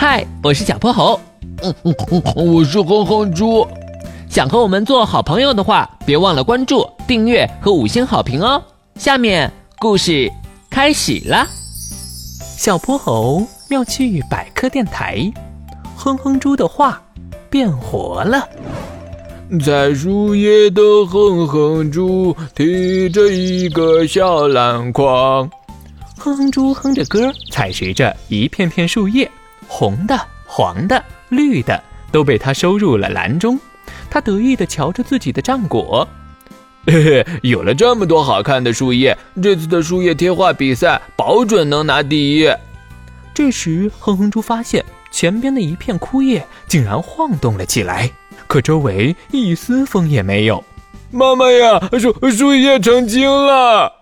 嗨，我是小泼猴。嗯嗯嗯，我是哼哼猪。想和我们做好朋友的话，别忘了关注、订阅和五星好评哦。下面故事开始了。小泼猴妙趣百科电台，哼哼猪的话变活了。在树叶的哼哼猪提着一个小篮筐，哼哼猪哼着歌，采拾着一片片树叶，红的、黄的、绿的，都被他收入了篮中。他得意地瞧着自己的战果，嘿嘿，有了这么多好看的树叶，这次的树叶贴画比赛保准能拿第一。这时，哼哼猪发现前边的一片枯叶竟然晃动了起来。可周围一丝风也没有，妈妈呀，树树叶成精了！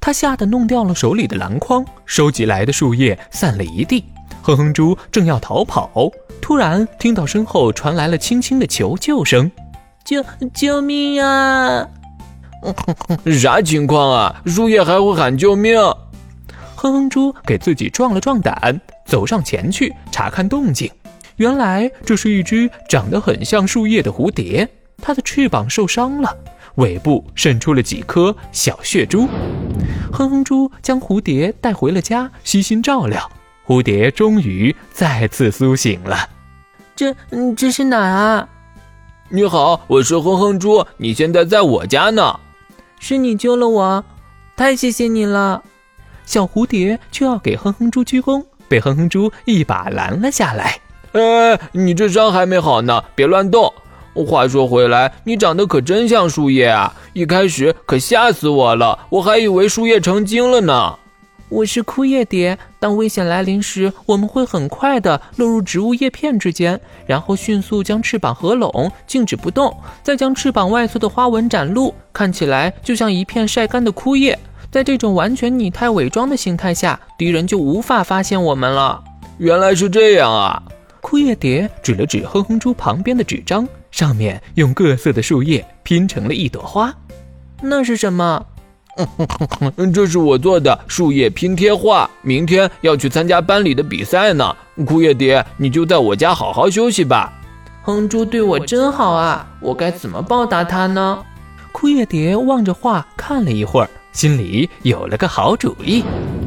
他吓得弄掉了手里的篮筐，收集来的树叶散了一地。哼哼猪正要逃跑，突然听到身后传来了轻轻的求救声：“救救命啊！” 啥情况啊？树叶还会喊救命？哼哼猪给自己壮了壮胆，走上前去查看动静。原来这是一只长得很像树叶的蝴蝶，它的翅膀受伤了，尾部渗出了几颗小血珠。哼哼猪将蝴蝶带回了家，悉心照料，蝴蝶终于再次苏醒了。这这是哪啊？你好，我是哼哼猪，你现在在我家呢。是你救了我，太谢谢你了。小蝴蝶就要给哼哼猪鞠躬，被哼哼猪一把拦了下来。哎，你这伤还没好呢，别乱动。话说回来，你长得可真像树叶啊！一开始可吓死我了，我还以为树叶成精了呢。我是枯叶蝶，当危险来临时，我们会很快的落入植物叶片之间，然后迅速将翅膀合拢，静止不动，再将翅膀外侧的花纹展露，看起来就像一片晒干的枯叶。在这种完全拟态伪装的形态下，敌人就无法发现我们了。原来是这样啊！枯叶蝶指了指哼哼猪旁边的纸张，上面用各色的树叶拼成了一朵花。那是什么？这是我做的树叶拼贴画。明天要去参加班里的比赛呢。枯叶蝶，你就在我家好好休息吧。哼猪对我真好啊，我该怎么报答他呢？枯叶蝶望着画看了一会儿，心里有了个好主意。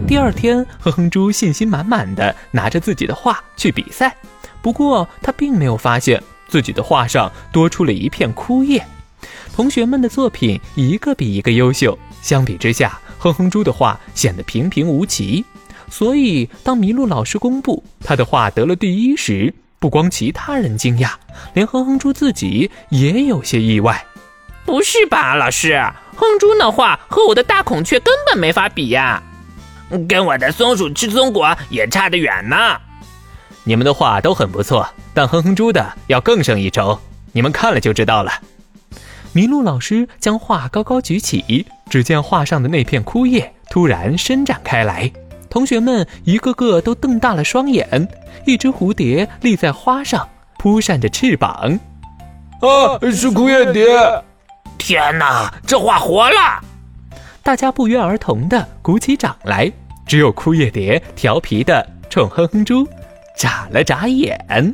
第二天，哼哼猪信心满满的拿着自己的画去比赛。不过他并没有发现自己的画上多出了一片枯叶，同学们的作品一个比一个优秀，相比之下，哼哼猪的画显得平平无奇。所以当麋鹿老师公布他的画得了第一时，不光其他人惊讶，连哼哼猪自己也有些意外。不是吧，老师？哼猪那画和我的大孔雀根本没法比呀，跟我的松鼠吃松果也差得远呢。你们的画都很不错，但哼哼猪的要更胜一筹，你们看了就知道了。麋鹿老师将画高高举起，只见画上的那片枯叶突然伸展开来，同学们一个个都瞪大了双眼。一只蝴蝶立在花上，扑扇着翅膀。啊，是枯叶蝶！天哪，这画活了！大家不约而同的鼓起掌来，只有枯叶蝶调皮的冲哼哼猪。眨了眨眼。